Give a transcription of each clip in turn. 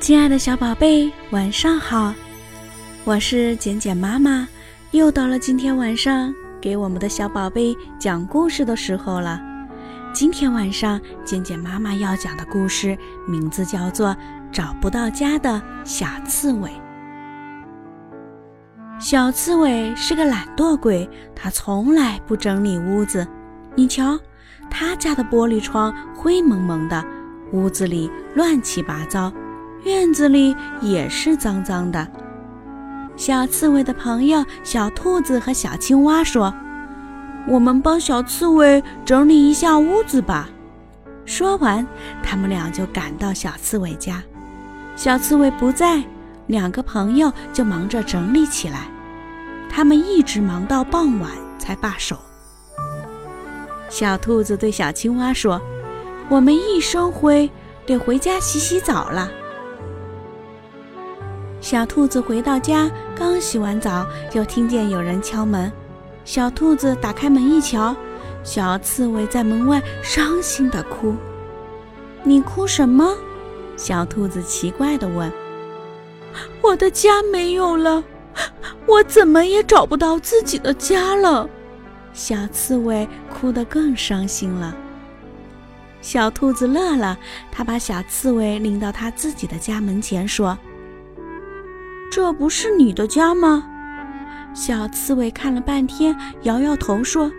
亲爱的小宝贝，晚上好！我是简简妈妈，又到了今天晚上给我们的小宝贝讲故事的时候了。今天晚上，简简妈妈要讲的故事名字叫做《找不到家的小刺猬》。小刺猬是个懒惰鬼，它从来不整理屋子。你瞧，他家的玻璃窗灰蒙蒙的，屋子里乱七八糟，院子里也是脏脏的。小刺猬的朋友小兔子和小青蛙说。我们帮小刺猬整理一下屋子吧。说完，他们俩就赶到小刺猬家。小刺猬不在，两个朋友就忙着整理起来。他们一直忙到傍晚才罢手。小兔子对小青蛙说：“我们一身灰，得回家洗洗澡了。”小兔子回到家，刚洗完澡，就听见有人敲门。小兔子打开门一瞧，小刺猬在门外伤心地哭。“你哭什么？”小兔子奇怪地问。“我的家没有了，我怎么也找不到自己的家了。”小刺猬哭得更伤心了。小兔子乐了，它把小刺猬领到它自己的家门前，说：“这不是你的家吗？”小刺猬看了半天，摇摇头说：“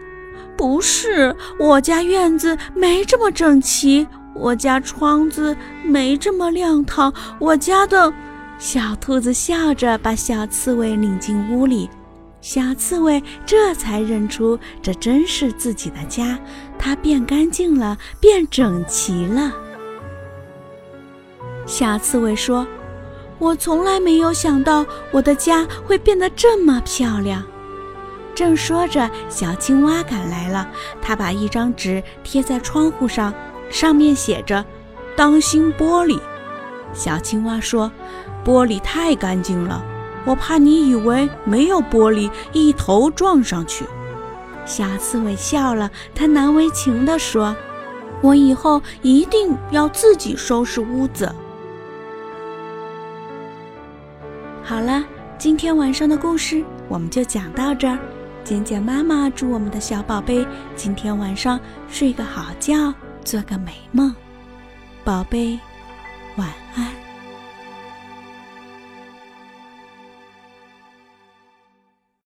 不是，我家院子没这么整齐，我家窗子没这么亮堂，我家的……”小兔子笑着把小刺猬领进屋里，小刺猬这才认出这真是自己的家，它变干净了，变整齐了。小刺猬说。我从来没有想到我的家会变得这么漂亮。正说着，小青蛙赶来了。它把一张纸贴在窗户上，上面写着：“当心玻璃。”小青蛙说：“玻璃太干净了，我怕你以为没有玻璃，一头撞上去。”小刺猬笑了，它难为情地说：“我以后一定要自己收拾屋子。”好了，今天晚上的故事我们就讲到这儿。简简妈妈祝我们的小宝贝今天晚上睡个好觉，做个美梦。宝贝，晚安。